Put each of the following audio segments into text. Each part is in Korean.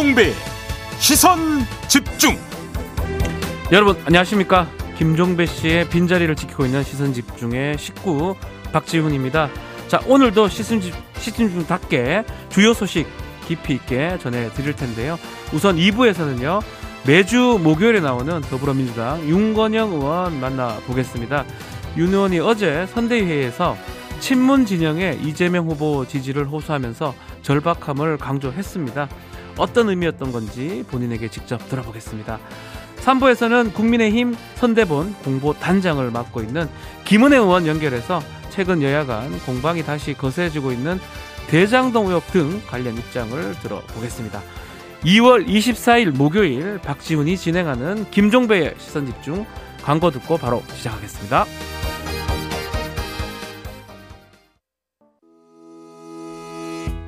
김종배 시선 집중. 여러분 안녕하십니까? 김종배 씨의 빈자리를 지키고 있는 시선 집중의 식구 박지훈입니다. 자 오늘도 시선, 집, 시선 집중답게 주요 소식 깊이 있게 전해드릴 텐데요. 우선 2부에서는요 매주 목요일에 나오는 더불어민주당 윤건영 의원 만나보겠습니다. 윤 의원이 어제 선대위회에서 친문 진영의 이재명 후보 지지를 호소하면서 절박함을 강조했습니다. 어떤 의미였던 건지 본인에게 직접 들어보겠습니다. 3부에서는 국민의힘 선대본 공보 단장을 맡고 있는 김은혜 의원 연결해서 최근 여야 간 공방이 다시 거세지고 있는 대장동 의혹 등 관련 입장을 들어보겠습니다. 2월 24일 목요일 박지훈이 진행하는 김종배의 시선 집중 광고 듣고 바로 시작하겠습니다.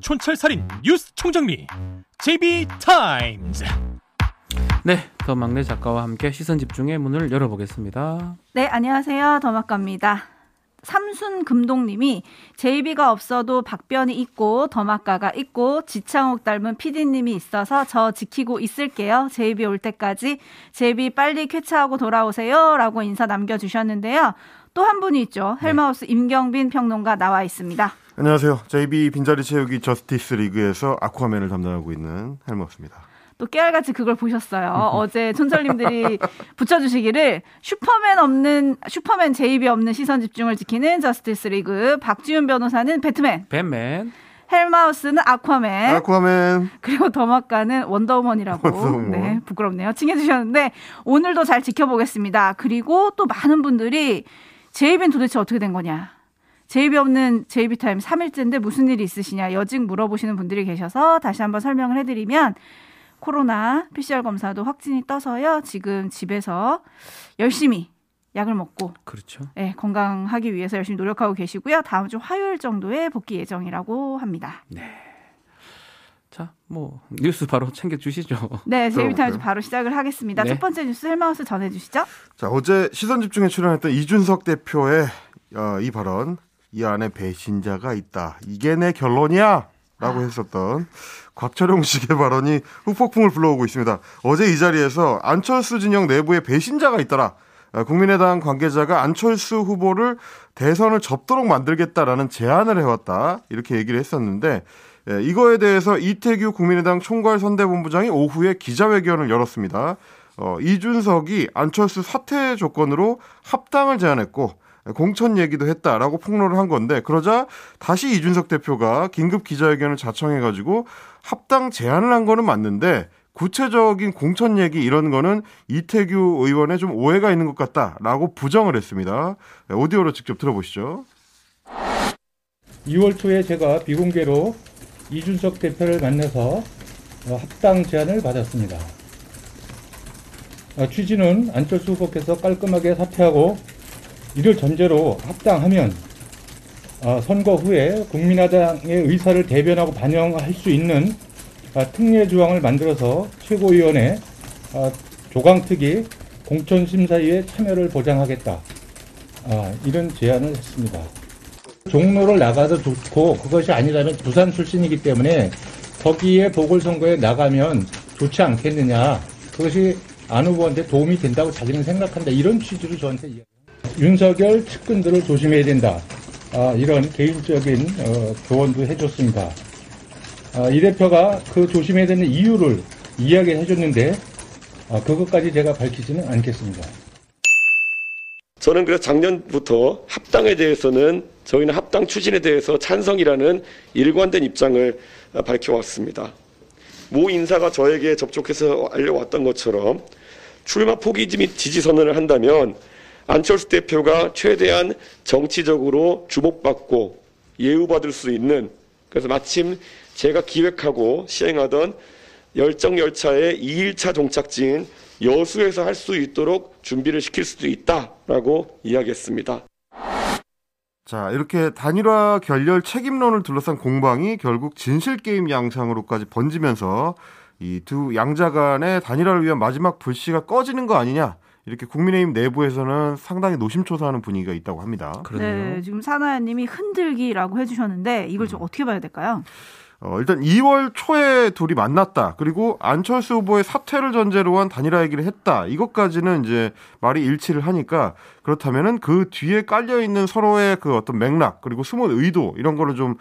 촌철살인 뉴스 총정리 JB타임즈 네, 더 막내 작가와 함께 시선 집중의 문을 열어보겠습니다. 네, 안녕하세요. 더마카입니다. 삼순 금동님이 JB가 없어도 박변이 있고 더마카가 있고 지창욱 닮은 피디님이 있어서 저 지키고 있을게요. JB 올 때까지 JB 빨리 쾌차하고 돌아오세요라고 인사 남겨주셨는데요. 또 한 분이 있죠. 헬마우스 임경빈 평론가 나와 있습니다. 안녕하세요. JB 빈자리 채우기 저스티스 리그에서 아쿠아맨을 담당하고 있는 헬마우스입니다. 또 깨알같이 그걸 보셨어요. 어제 촌철님들이 붙여주시기를 슈퍼맨 없는 슈퍼맨 JB 없는 시선 집중을 지키는 저스티스 리그 박지훈 변호사는 배트맨, 배트맨. 헬마우스는 아쿠아맨, 아쿠아맨 그리고 더마카는 원더우먼이라고 원더우먼. 네 부끄럽네요. 칭해주셨는데 오늘도 잘 지켜보겠습니다. 그리고 또 많은 분들이 JB는 도대체 어떻게 된 거냐? JB 없는 JB 타임 3일째인데 무슨 일이 있으시냐 여직 물어보시는 분들이 계셔서 다시 한번 설명을 해드리면 코로나 PCR 검사도 확진이 떠서요. 지금 집에서 열심히 약을 먹고 그렇죠. 예, 건강하기 위해서 열심히 노력하고 계시고요. 다음 주 화요일 정도에 복귀 예정이라고 합니다. 자, 뭐 뉴스 바로 챙겨 주시죠. 네, JB Times 들어볼까요? 바로 시작을 하겠습니다. 네. 첫 번째 뉴스 헬마우스 전해 주시죠. 자 어제 시선 집중에 출연했던 이준석 대표의 어, 이 발언 이 안에 배신자가 있다 이게 내 결론이야 라고 했었던 곽철용 씨의 발언이 후폭풍을 불러오고 있습니다 어제 이 자리에서 안철수 진영 내부에 배신자가 있더라 어, 국민의당 관계자가 안철수 후보를 대선을 접도록 만들겠다라는 제안을 해왔다 이렇게 얘기를 했었는데 예, 이거에 대해서 이태규 국민의당 총괄 선대본부장이 오후에 기자회견을 열었습니다. 어, 이준석이 안철수 사퇴 조건으로 합당을 제안했고 공천 얘기도 했다라고 폭로를 한 건데 그러자 다시 이준석 대표가 긴급 기자회견을 자청해가지고 합당 제안을 한 거는 맞는데 구체적인 공천 얘기 이런 거는 이태규 의원의 좀 오해가 있는 것 같다라고 부정을 했습니다. 네, 오디오로 직접 들어보시죠. 2월 초에 제가 비공개로 이준석 대표를 만나서 어, 합당 제안을 받았습니다. 어, 취지는 안철수 후보께서 깔끔하게 사퇴하고 이를 전제로 합당하면 어, 선거 후에 국민의당의 의사를 대변하고 반영할 수 있는 어, 특례 조항을 만들어서 최고위원회 어, 조강특위 공천심사위의 참여를 보장하겠다. 아, 이런 제안을 했습니다. 종로를 나가도 좋고 그것이 아니라면 부산 출신이기 때문에 거기에 보궐선거에 나가면 좋지 않겠느냐. 그것이 안 후보한테 도움이 된다고 자기는 생각한다. 이런 취지로 저한테. 윤석열 측근들을 조심해야 된다. 아, 이런 개인적인 어, 조언도 해줬습니다. 아, 이 대표가 그 조심해야 되는 이유를 이야기해 줬는데 아, 그것까지 제가 밝히지는 않겠습니다. 저는 그래서 작년부터 합당에 대해서는 저희는 합당 추진에 대해서 찬성이라는 일관된 입장을 밝혀왔습니다. 모 인사가 저에게 접촉해서 알려왔던 것처럼 출마 포기 및 지지 선언을 한다면 안철수 대표가 최대한 정치적으로 주목받고 예우받을 수 있는 그래서 마침 제가 기획하고 시행하던 열정 열차의 2일차 종착지인 여수에서 할 수 있도록 준비를 시킬 수도 있다라고 이야기했습니다. 자, 이렇게 단일화 결렬 책임론을 둘러싼 공방이 결국 진실게임 양상으로까지 번지면서 이 두 양자 간의 단일화를 위한 마지막 불씨가 꺼지는 거 아니냐. 이렇게 국민의힘 내부에서는 상당히 노심초사하는 분위기가 있다고 합니다. 그러네요. 네, 지금 사나야님이 흔들기라고 해주셨는데 이걸 좀 어떻게 봐야 될까요? 어, 일단 2월 초에 둘이 만났다. 그리고 안철수 후보의 사퇴를 전제로 한 단일화 얘기를 했다. 이것까지는 이제 말이 일치를 하니까 그렇다면은 그 뒤에 깔려 있는 서로의 그 어떤 맥락 그리고 숨은 의도 이런 거를 좀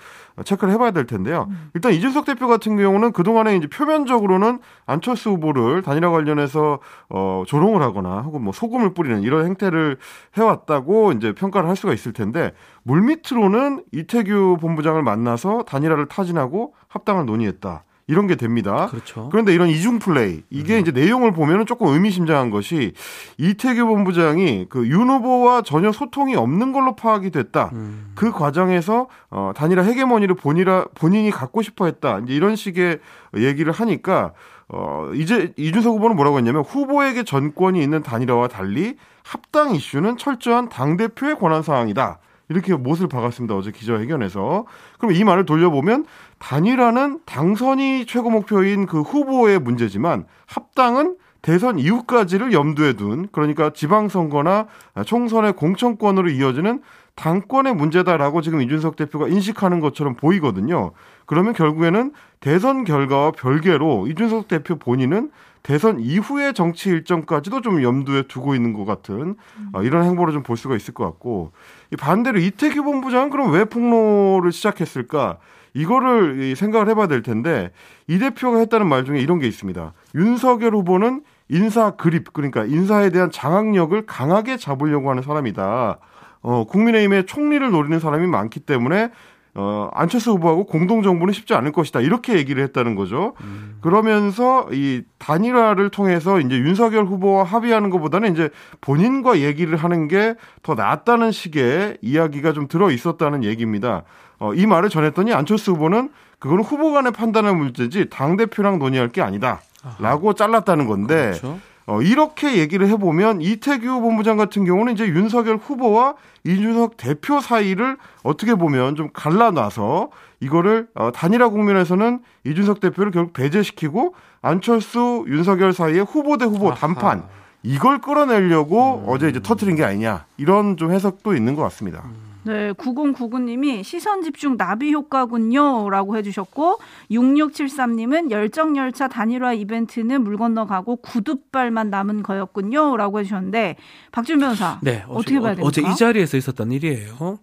체크를 해봐야 될 텐데요. 일단 이준석 대표 같은 경우는 그 동안에 이제 표면적으로는 안철수 후보를 단일화 관련해서 어 조롱을 하거나 혹은 뭐 소금을 뿌리는 이런 행태를 해왔다고 이제 평가를 할 수가 있을 텐데 물밑으로는 이태규 본부장을 만나서 단일화를 타진하고 합당을 논의했다. 이런 게 됩니다. 그렇죠. 그런데 이런 이중 플레이 이게 이제 내용을 보면은 조금 의미심장한 것이 이태규 본부장이 그 윤 후보와 전혀 소통이 없는 걸로 파악이 됐다. 음. 그 과정에서 어 단일화 헤게모니를 본이라 본인이 갖고 싶어 했다. 이제 이런 식의 얘기를 하니까 어 이제 이준석 후보는 뭐라고 했냐면 후보에게 전권이 있는 단일화와 달리 합당 이슈는 철저한 당 대표의 권한 사항이다. 이렇게 못을 박았습니다. 어제 기자회견에서. 그럼 이 말을 돌려보면 단일화는 당선이 최고 목표인 그 후보의 문제지만 합당은 대선 이후까지를 염두에 둔 그러니까 지방선거나 총선의 공천권으로 이어지는 당권의 문제다라고 지금 이준석 대표가 인식하는 것처럼 보이거든요. 그러면 결국에는 대선 결과와 별개로 이준석 대표 본인은 대선 이후의 정치 일정까지도 좀 염두에 두고 있는 것 같은 어, 이런 행보를 좀 볼 수가 있을 것 같고 이 반대로 이태규 본부장은 그럼 왜 폭로를 시작했을까? 이거를 이 생각을 해봐야 될 텐데 이 대표가 했다는 말 중에 이런 게 있습니다. 윤석열 후보는 인사 그립 그러니까 인사에 대한 장악력을 강하게 잡으려고 하는 사람이다. 어, 국민의힘의 총리를 노리는 사람이 많기 때문에 어, 안철수 후보하고 공동 정부는 쉽지 않을 것이다. 이렇게 얘기를 했다는 거죠. 그러면서 이 단일화를 통해서 이제 윤석열 후보와 합의하는 것보다는 이제 본인과 얘기를 하는 게 더 낫다는 식의 이야기가 좀 들어 있었다는 얘기입니다. 어, 이 말을 전했더니 안철수 후보는 그거는 후보 간의 판단의 문제지 당 대표랑 논의할 게 아니다.라고 잘랐다는 건데 그렇죠. 어, 이렇게 얘기를 해보면 이태규 본부장 같은 경우는 이제 윤석열 후보와 이준석 대표 사이를 어떻게 보면 좀 갈라놔서 이거를 어, 단일화 국면에서는 이준석 대표를 결국 배제시키고 안철수 윤석열 사이의 후보 대 후보 아하. 단판 이걸 끌어내려고 어제 이제 터트린 게 아니냐 이런 좀 해석도 있는 것 같습니다. 네, 9099님이 시선 집중 나비 효과군요. 라고 해주셨고, 6673님은 열정열차 단일화 이벤트는 물 건너가고 구두발만 남은 거였군요. 라고 해주셨는데, 박준 변호사. 네, 어떻게 봐야 됩니까? 어제 이 자리에서 있었던 일이에요.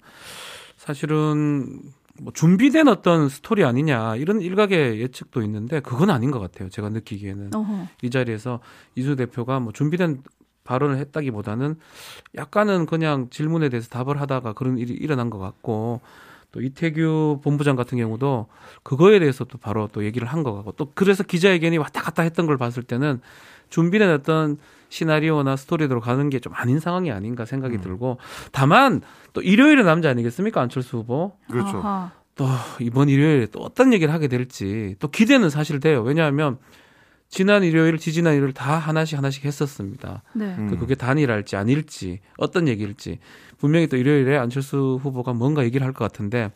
사실은 뭐 준비된 어떤 스토리 아니냐 이런 일각의 예측도 있는데 그건 아닌 것 같아요. 제가 느끼기에는 어허. 이 자리에서 이수 대표가 뭐 준비된 발언을 했다기보다는 약간은 그냥 질문에 대해서 답을 하다가 그런 일이 일어난 것 같고 또 이태규 본부장 같은 경우도 그거에 대해서 또 바로 또 얘기를 한 것 같고 또 그래서 기자회견이 왔다 갔다 했던 걸 봤을 때는 준비된 어떤 시나리오나 스토리대로 가는 게 좀 아닌 상황이 아닌가 생각이 들고 다만 또 일요일의 남자 아니겠습니까 안철수 후보 그렇죠. 아하. 또 이번 일요일에 또 어떤 얘기를 하게 될지 또 기대는 사실 돼요 왜냐하면 지난 일요일 지지난 일요일 다 하나씩 하나씩 했었습니다 네. 음. 그 그게 단일할지 아닐지 어떤 얘기일지 분명히 또 일요일에 안철수 후보가 뭔가 얘기를 할 것 같은데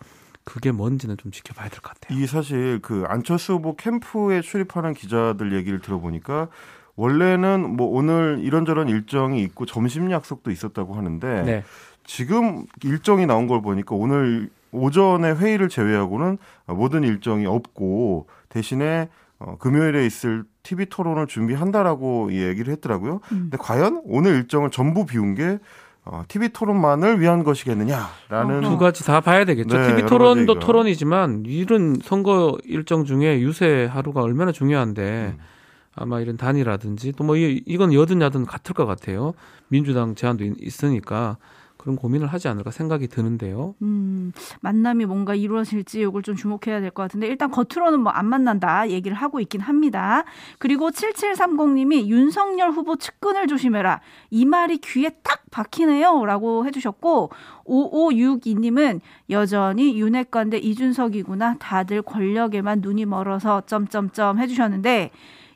그게 뭔지는 좀 지켜봐야 될 것 같아요. 이 사실 그 안철수 후보 캠프에 출입하는 기자들 얘기를 들어보니까 원래는 뭐 오늘 이런저런 일정이 있고 점심 약속도 있었다고 하는데 네. 지금 일정이 나온 걸 보니까 오늘 오전에 회의를 제외하고는 모든 일정이 없고 대신에 어, 금요일에 있을 TV 토론을 준비한다라고 얘기를 했더라고요. 근데 과연 오늘 일정을 전부 비운 게 어, TV 토론만을 위한 것이겠느냐라는 두 가지 다 봐야 되겠죠. 네, TV 토론도. 토론이지만 이런 선거 일정 중에 유세 하루가 얼마나 중요한데 음. 아마 이런 단이라든지 또 뭐 이건 여든 야든 같을 것 같아요. 민주당 제안도 있- 있으니까 그런 고민을 하지 않을까 생각이 드는데요. 음, 만남이 뭔가 이루어질지 이걸 좀 주목해야 될 것 같은데 일단 겉으로는 뭐 안 만난다 얘기를 하고 있긴 합니다. 그리고 7730님이 윤석열 후보 측근을 조심해라. 이 말이 귀에 딱 박히네요. 라고 해주셨고 5562님은 여전히 윤핵관 대 이준석이구나. 다들 권력에만 눈이 멀어서 점점점 해주셨는데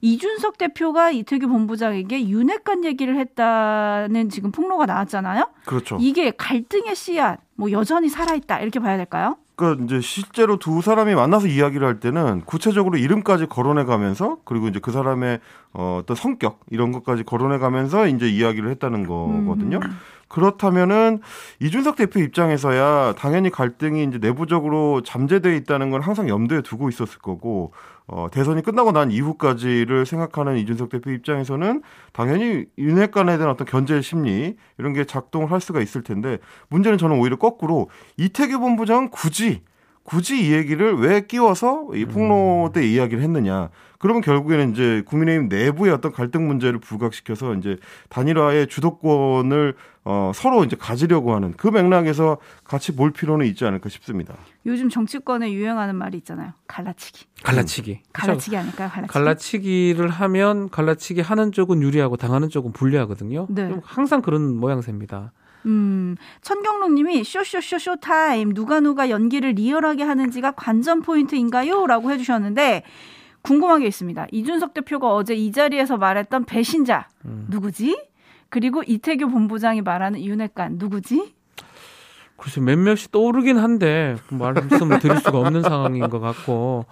이준석 대표가 이태규 본부장에게 윤핵관 얘기를 했다는 지금 폭로가 나왔잖아요. 그렇죠. 이게 갈등의 씨앗, 뭐 여전히 살아있다 이렇게 봐야 될까요? 그러니까 이제 실제로 두 사람이 만나서 이야기를 할 때는 구체적으로 이름까지 거론해 가면서 그리고 이제 그 사람의 어, 어떤 성격 이런 것까지 거론해 가면서 이제 이야기를 했다는 거거든요. 음. 그렇다면은 이준석 대표 입장에서야 당연히 갈등이 이제 내부적으로 잠재돼 있다는 건 항상 염두에 두고 있었을 거고 어, 대선이 끝나고 난 이후까지를 생각하는 이준석 대표 입장에서는 당연히 윤핵관에 대한 어떤 견제 심리 이런 게 작동을 할 수가 있을 텐데 문제는 저는 오히려 거꾸로 이태규 본부장은 굳이 굳이 이 얘기를 왜 끼워서 이 폭로 때 이야기를 했느냐. 그러면 결국에는 이제 국민의힘 내부의 어떤 갈등 문제를 부각시켜서 이제 단일화의 주도권을 어, 서로 이제 가지려고 하는 그 맥락에서 같이 볼 필요는 있지 않을까 싶습니다. 요즘 정치권에 유행하는 말이 있잖아요. 갈라치기. 갈라치기. 갈라치기 아닐까요? 갈라치기. 갈라치기를 하면 갈라치기 하는 쪽은 유리하고 당하는 쪽은 불리하거든요. 네. 좀 항상 그런 모양새입니다. 음, 천경록님이 쇼쇼쇼 show time 누가 누가 연기를 리얼하게 하는지가 관전 포인트인가요?라고 해주셨는데 궁금한 게 있습니다. 이준석 대표가 어제 이 자리에서 말했던 배신자 음. 누구지? 그리고 이태규 본부장이 말하는 윤핵관 누구지? 글쎄 몇몇이 떠오르긴 한데 말씀을 드릴 수가 없는 상황인 것 같고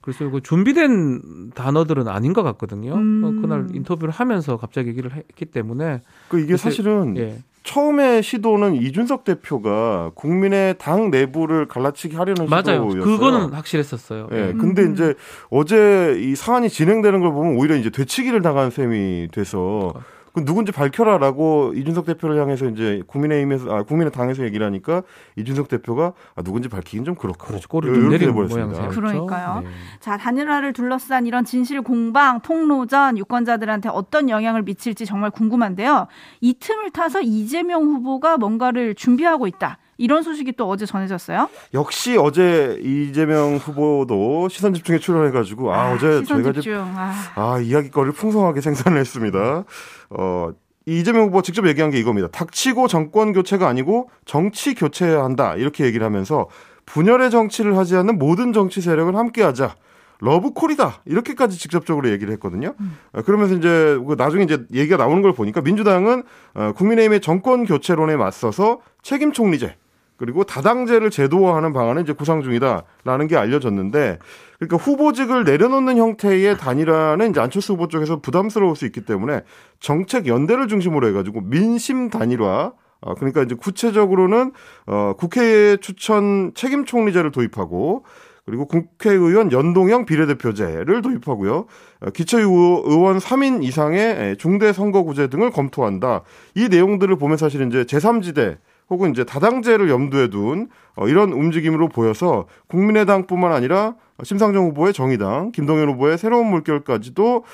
그래서 그 준비된 단어들은 아닌 것 같거든요. 음. 어, 그날 인터뷰를 하면서 갑자기 얘기를 했기 때문에 그 이게 사실은 예. 처음에 시도는 이준석 대표가 국민의 당 내부를 갈라치기 하려는 맞아요. 시도였어요. 그거는 확실했었어요. 예, 예. 근데 음. 이제 어제 이 사안이 진행되는 걸 보면 오히려 이제 되치기를 당한 셈이 돼서 그 누군지 밝혀라라고 이준석 대표를 향해서 이제 국민의힘에서 아 국민의 당에서 얘기를 하니까 이준석 대표가 아 누군지 밝히긴 좀 그렇고 그렇죠. 꼬리를 내리는. 모양새였죠. 그러니까요. 네. 자, 단일화를 둘러싼 이런 진실 공방, 폭로전 유권자들한테 어떤 영향을 미칠지 정말 궁금한데요. 이 틈을 타서 이재명 후보가 뭔가를 준비하고 있다. 이런 소식이 또 어제 전해졌어요. 역시 어제 이재명 후보도 시선 집중에 출연해가지고 아, 어제 시선 저희가 집중. 아. 아, 이야기거리를 풍성하게 생산했습니다. 어, 이재명 후보 직접 얘기한 게 이겁니다. 닥치고 정권 교체가 아니고 정치 교체해야 한다. 이렇게 얘기를 하면서 분열의 정치를 하지 않는 모든 정치 세력을 함께 하자. 러브콜이다. 이렇게까지 직접적으로 얘기를 했거든요. 어, 그러면서 이제 그 나중에 이제 얘기가 나오는 걸 보니까 민주당은 어, 국민의힘의 정권 교체론에 맞서서 책임 총리제 그리고 다당제를 제도화하는 방안을 이제 구상 중이다라는 게 알려졌는데 그러니까 후보직을 내려놓는 형태의 단일화는 이제 안철수 후보 쪽에서 부담스러울 수 있기 때문에 정책 연대를 중심으로 해가지고 민심 단일화 어, 그러니까 이제 구체적으로는 어, 국회 추천 책임 총리제를 도입하고 그리고 국회의원 연동형 비례대표제를 도입하고요. 어, 기초의원 3인 이상의 중대 선거구제 등을 검토한다. 이 내용들을 보면 사실 이제 제3지대 혹은 이제 다당제를 염두에 둔 어, 이런 움직임으로 보여서 국민의당뿐만 아니라 심상정 후보의 정의당, 김동연 후보의 새로운 물결까지도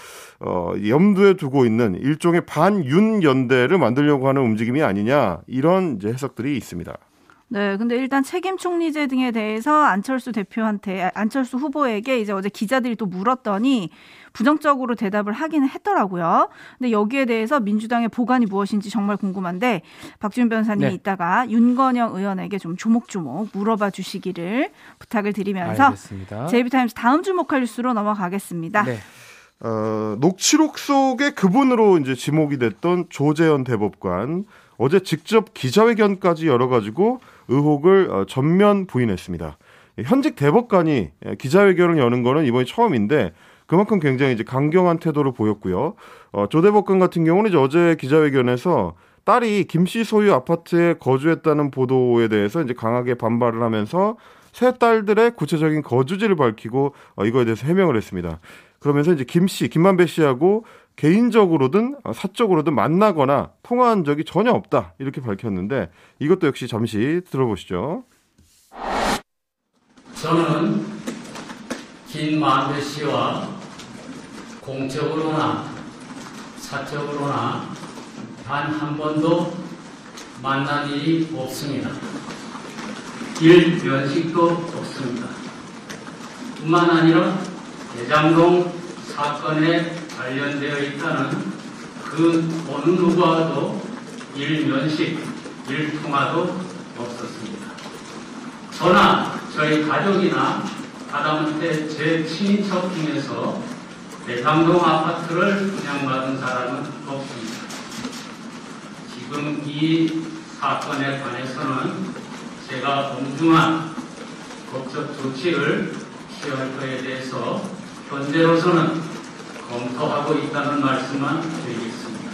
어, 염두에 두고 있는 일종의 반윤 연대를 만들려고 하는 움직임이 아니냐 이런 이제 해석들이 있습니다. 네, 근데 일단 책임 총리제 등에 대해서 안철수 대표한테 안철수 후보에게 이제 어제 기자들이 또 물었더니 부정적으로 대답을 하기는 했더라고요. 근데 여기에 대해서 민주당의 보관이 무엇인지 정말 궁금한데 박지훈 변호사님이 네. 이따가 윤건영 의원에게 좀 조목조목 물어봐 주시기를 부탁을 드리면서 알겠습니다. 제이비타임스 다음 주목할 뉴스로 넘어가겠습니다. 네. 어, 녹취록 속의 그분으로 이제 지목이 됐던 조재현 대법관 어제 직접 기자회견까지 열어가지고 의혹을 어, 전면 부인했습니다. 현직 대법관이 기자회견을 여는 거는 이번이 처음인데 그만큼 굉장히 이제 강경한 태도를 보였고요. 어, 조 대법관 같은 경우는 이제 어제 기자회견에서 딸이 김 씨 소유 아파트에 거주했다는 보도에 대해서 이제 강하게 반발을 하면서 세 딸들의 구체적인 거주지를 밝히고 어, 이거에 대해서 해명을 했습니다. 그러면서 이제 김 씨, 김만배 씨하고 개인적으로든 어, 사적으로든 만나거나 통화한 적이 전혀 없다 이렇게 밝혔는데 이것도 역시 잠시 들어보시죠. 저는 김만배 씨와 공적으로나 사적으로나 단 한 번도 만난 일이 없습니다. 일 면식도 없습니다. 뿐만 아니라 대장동 사건에 관련되어 있다는 그 어느 누구와도 일면식, 일통화도 없었습니다. 저나 저희 가족이나 하다못해 제 친인척 중에서 대장동 아파트를 분양받은 사람은 없습니다. 지금 이 사건에 관해서는 제가 엄중한 법적 조치를 취할 것에 대해서 현재로서는 검토하고 있다는 말씀만 드리겠습니다.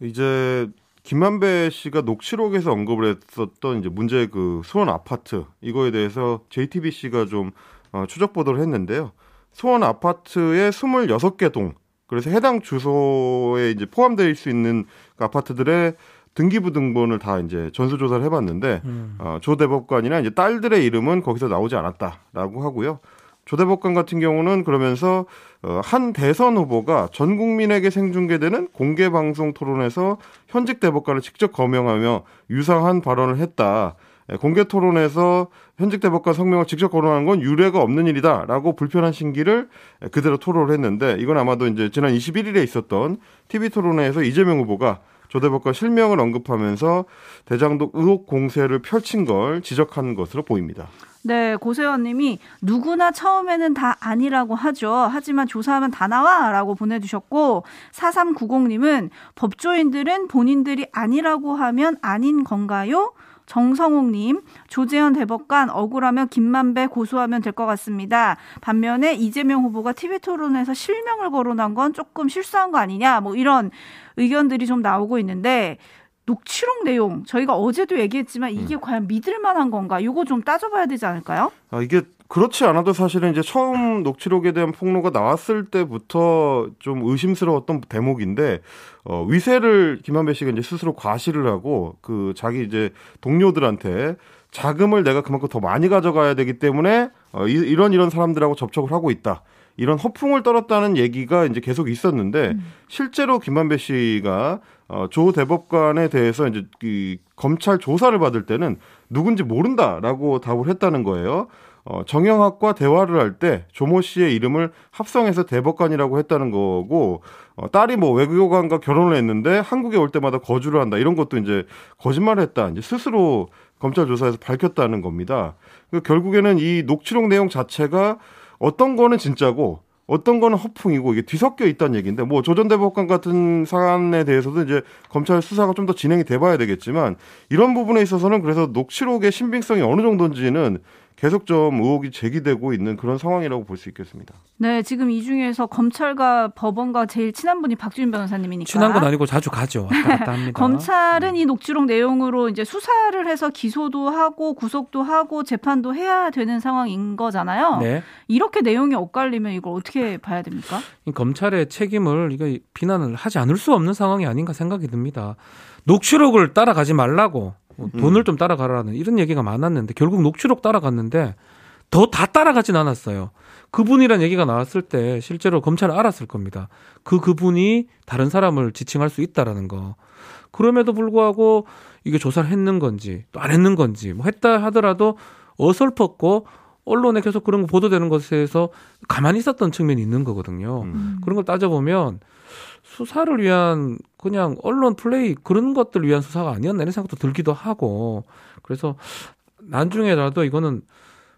이제 김만배 씨가 녹취록에서 언급을 했었던 이제 문제 그 수원 아파트 이거에 대해서 JTBC가 좀 어, 추적 보도를 했는데요. 수원 아파트의 26개 동 그래서 해당 주소에 이제 포함될 수 있는 그 아파트들의 등기부 등본을 다 이제 전수조사를 해봤는데 음. 어, 조 대법관이나 이제 딸들의 이름은 거기서 나오지 않았다라고 하고요. 조 대법관 같은 경우는 그러면서 어, 한 대선 후보가 전 국민에게 생중계되는 공개 방송 토론에서 현직 대법관을 직접 거명하며 유사한 발언을 했다. 예, 공개 토론에서 현직 대법관 성명을 직접 거론한 건 유례가 없는 일이다라고 불편한 신기를 그대로 토론을 했는데 이건 아마도 이제 지난 21일에 있었던 TV 토론회에서 이재명 후보가 조 대법관 실명을 언급하면서 대장동 의혹 공세를 펼친 걸 지적한 것으로 보입니다. 네, 고세원님이 누구나 처음에는 다 아니라고 하죠. 하지만 조사하면 다 나와라고 보내주셨고 4390님은 법조인들은 본인들이 아니라고 하면 아닌 건가요? 정성옥님, 조재현 대법관 억울하면 김만배 고소하면 될 것 같습니다. 반면에 이재명 후보가 TV 토론에서 실명을 거론한 건 조금 실수한 거 아니냐, 뭐 이런 의견들이 좀 나오고 있는데 녹취록 내용 저희가 어제도 얘기했지만 이게 과연 믿을 만한 건가? 이거 좀 따져봐야 되지 않을까요? 아, 이게 그렇지 않아도 사실은 이제 처음 녹취록에 대한 폭로가 나왔을 때부터 좀 의심스러웠던 대목인데 어, 위세를 김한배 씨가 이제 스스로 과시를 하고 그 자기 이제 동료들한테 자금을 내가 그만큼 더 많이 가져가야 되기 때문에 어, 이, 이런 이런 사람들하고 접촉을 하고 있다. 이런 허풍을 떨었다는 얘기가 이제 계속 있었는데 음. 실제로 김만배 씨가 어, 조 대법관에 대해서 이제 이 검찰 조사를 받을 때는 누군지 모른다라고 답을 했다는 거예요. 어, 정영학과 대화를 할 때 조모 씨의 이름을 합성해서 대법관이라고 했다는 거고 어, 딸이 뭐 외교관과 결혼을 했는데 한국에 올 때마다 거주를 한다 이런 것도 이제 거짓말을 했다 이제 스스로 검찰 조사에서 밝혔다는 겁니다. 그 결국에는 이 녹취록 내용 자체가 어떤 거는 진짜고 어떤 거는 허풍이고 이게 뒤섞여 있다는 얘기인데 뭐 조전 대법관 같은 사안에 대해서도 이제 검찰 수사가 좀 더 진행이 돼봐야 되겠지만 이런 부분에 있어서는 그래서 녹취록의 신빙성이 어느 정도인지는 계속 좀 의혹이 제기되고 있는 그런 상황이라고 볼 수 있겠습니다. 네, 지금 이 중에서 검찰과 법원과 제일 친한 분이 박주인 변호사님이니까. 친한 건 아니고 자주 가죠. 왔다 갔다 합니다. 검찰은 이 녹취록 내용으로 이제 수사를 해서 기소도 하고 구속도 하고 재판도 해야 되는 상황인 거잖아요. 네. 이렇게 내용이 엇갈리면 이걸 어떻게 봐야 됩니까? 이 검찰의 책임을 이거 비난을 하지 않을 수 없는 상황이 아닌가 생각이 듭니다. 녹취록을 따라가지 말라고 뭐 돈을 좀 따라가라는 이런 얘기가 많았는데 결국 녹취록 따라갔는데 더 다 따라가진 않았어요. 그분이란 얘기가 나왔을 때 실제로 검찰은 알았을 겁니다. 그 그분이 다른 사람을 지칭할 수 있다라는 거. 그럼에도 불구하고 이게 조사를 했는 건지 또 안 했는 건지 뭐 했다 하더라도 어설펐고 언론에 계속 그런 거 보도되는 것에 대해서 가만히 있었던 측면이 있는 거거든요. 음. 그런 걸 따져보면 수사를 위한 그냥 언론 플레이 그런 것들 위한 수사가 아니었나 이런 생각도 들기도 하고 그래서 나중에라도 이거는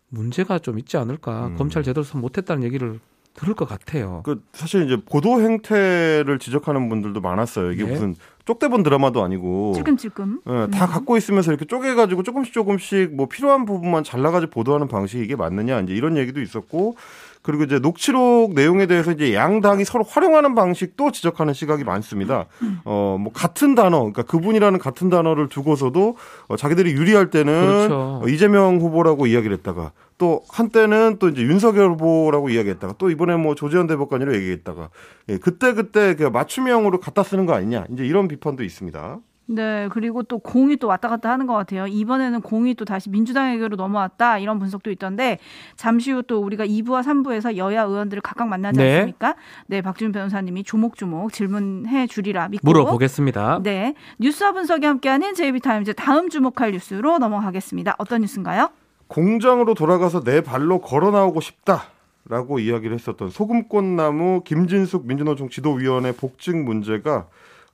문제가 좀 있지 않을까 음. 검찰 제대로 수사 못했다는 얘기를 들을 것 같아요. 그 사실 이제 보도 행태를 지적하는 분들도 많았어요. 이게 네. 무슨 쪽대본 드라마도 아니고 찔끔찔끔. 예, 다 음. 갖고 있으면서 이렇게 쪼개가지고 조금씩 조금씩 뭐 필요한 부분만 잘라가지고 보도하는 방식이 이게 맞느냐 이제 이런 얘기도 있었고 그리고 이제 녹취록 내용에 대해서 이제 양당이 서로 활용하는 방식도 지적하는 시각이 많습니다. 어, 뭐 같은 단어, 그러니까 그분이라는 같은 단어를 두고서도 어, 자기들이 유리할 때는 그렇죠. 어, 이재명 후보라고 이야기를 했다가 또 한때는 또 이제 윤석열 후보라고 이야기했다가 또 이번에 뭐 조재현 대법관이라고 얘기했다가 예, 그때 그때 그 맞춤형으로 갖다 쓰는 거 아니냐 이제 이런 비판도 있습니다. 네, 그리고 또 공이 또 왔다 갔다 하는 것 같아요. 이번에는 공이 또 다시 민주당에게로 넘어왔다 이런 분석도 있던데 잠시 후 또 우리가 2부와 3부에서 여야 의원들을 각각 만나지 네. 않습니까? 네, 박준 변호사님이 조목조목 질문해 주리라 믿고 물어보겠습니다. 네, 뉴스와 분석이 함께하는 JB타임즈 다음 주목할 뉴스로 넘어가겠습니다. 어떤 뉴스인가요? 공장으로 돌아가서 내 발로 걸어 나오고 싶다 라고 이야기를 했었던 소금꽃나무 김진숙 민주노총 지도위원회 복직 문제가 어,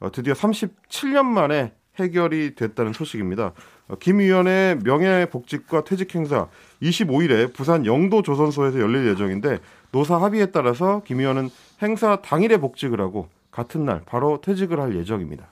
드디어 37년 만에 해결이 됐다는 소식입니다. 어, 김 위원의 명예복직과 퇴직 행사 25일에 부산 영도 조선소에서 열릴 예정인데 노사 합의에 따라서 김 위원은 행사 당일에 복직을 하고 같은 날 바로 퇴직을 할 예정입니다.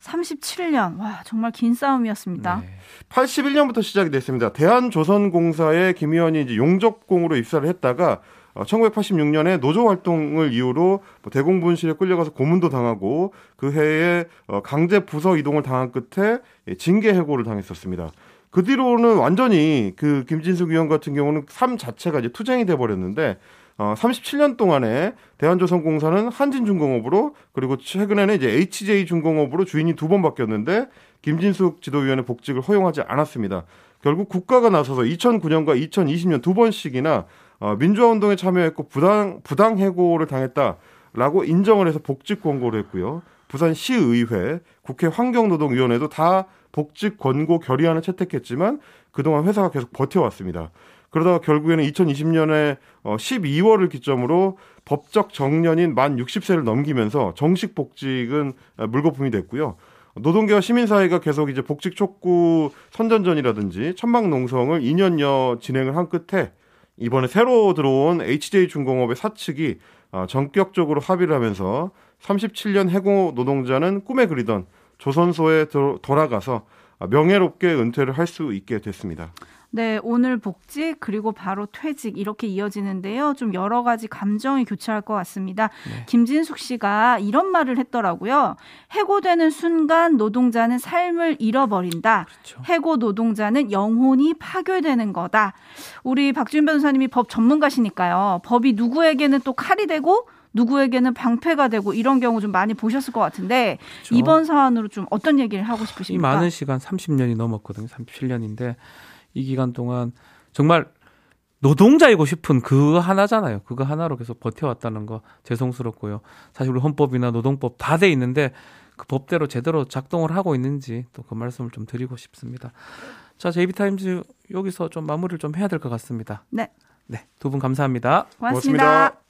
37년. 와, 정말 긴 싸움이었습니다. 81년부터 시작이 됐습니다. 대한조선공사에 김 의원이 이제 용접공으로 입사를 했다가 어, 1986년에 노조 활동을 이유로 뭐 대공분실에 끌려가서 고문도 당하고 그 해에 어, 강제 부서 이동을 당한 끝에 예, 징계 해고를 당했었습니다. 그 뒤로는 완전히 그 김진숙 의원 같은 경우는 삶 자체가 이제 투쟁이 돼 버렸는데 어, 37년 동안에 대한조선공사는 한진중공업으로 그리고 최근에는 이제 HJ중공업으로 주인이 두 번 바뀌었는데 김진숙 지도위원회 복직을 허용하지 않았습니다. 결국 국가가 나서서 2009년과 2020년 두 번씩이나 어, 민주화 운동에 참여했고 부당 부당 해고를 당했다라고 인정을 해서 복직 권고를 했고요. 부산 시의회, 국회 환경노동위원회도 다 복직 권고 결의안을 채택했지만 그동안 회사가 계속 버텨왔습니다. 그러다가 결국에는 2020년에 12월을 기점으로 법적 정년인 만 60세를 넘기면서 정식 복직은 어, 물거품이 됐고요. 노동계와 시민사회가 계속 이제 복직 촉구 선전전이라든지 천막 농성을 2년여 진행을 한 끝에 이번에 새로 들어온 HJ중공업의 사측이 어, 전격적으로 합의를 하면서 37년 해고 노동자는 꿈에 그리던 조선소에 도- 돌아가서 어, 명예롭게 은퇴를 할 수 있게 됐습니다. 네, 오늘 복직 그리고 바로 퇴직 이렇게 이어지는데요. 좀 여러 가지 감정이 교차할 것 같습니다. 김진숙 씨가 이런 말을 했더라고요. 해고되는 순간 노동자는 삶을 잃어버린다. 해고 노동자는 영혼이 파괴되는 거다. 우리 박준 변호사님이 법 전문가시니까요. 법이 누구에게는 또 칼이 되고 누구에게는 방패가 되고 이런 경우 좀 많이 보셨을 것 같은데 그렇죠. 이번 사안으로 좀 어떤 얘기를 하고 이 싶으십니까? 많은 시간 30년이 넘었거든요. 37년인데 이 기간 동안 정말 노동자이고 싶은 그 하나잖아요. 그거 하나로 계속 버텨왔다는 거 죄송스럽고요. 사실 우리 헌법이나 노동법 다 돼 있는데 그 법대로 제대로 작동을 하고 있는지 또 그 말씀을 좀 드리고 싶습니다. 자, 제이비타임즈 여기서 좀 마무리를 좀 해야 될 것 같습니다. 네. 네, 두 분 감사합니다. 고맙습니다. 고맙습니다.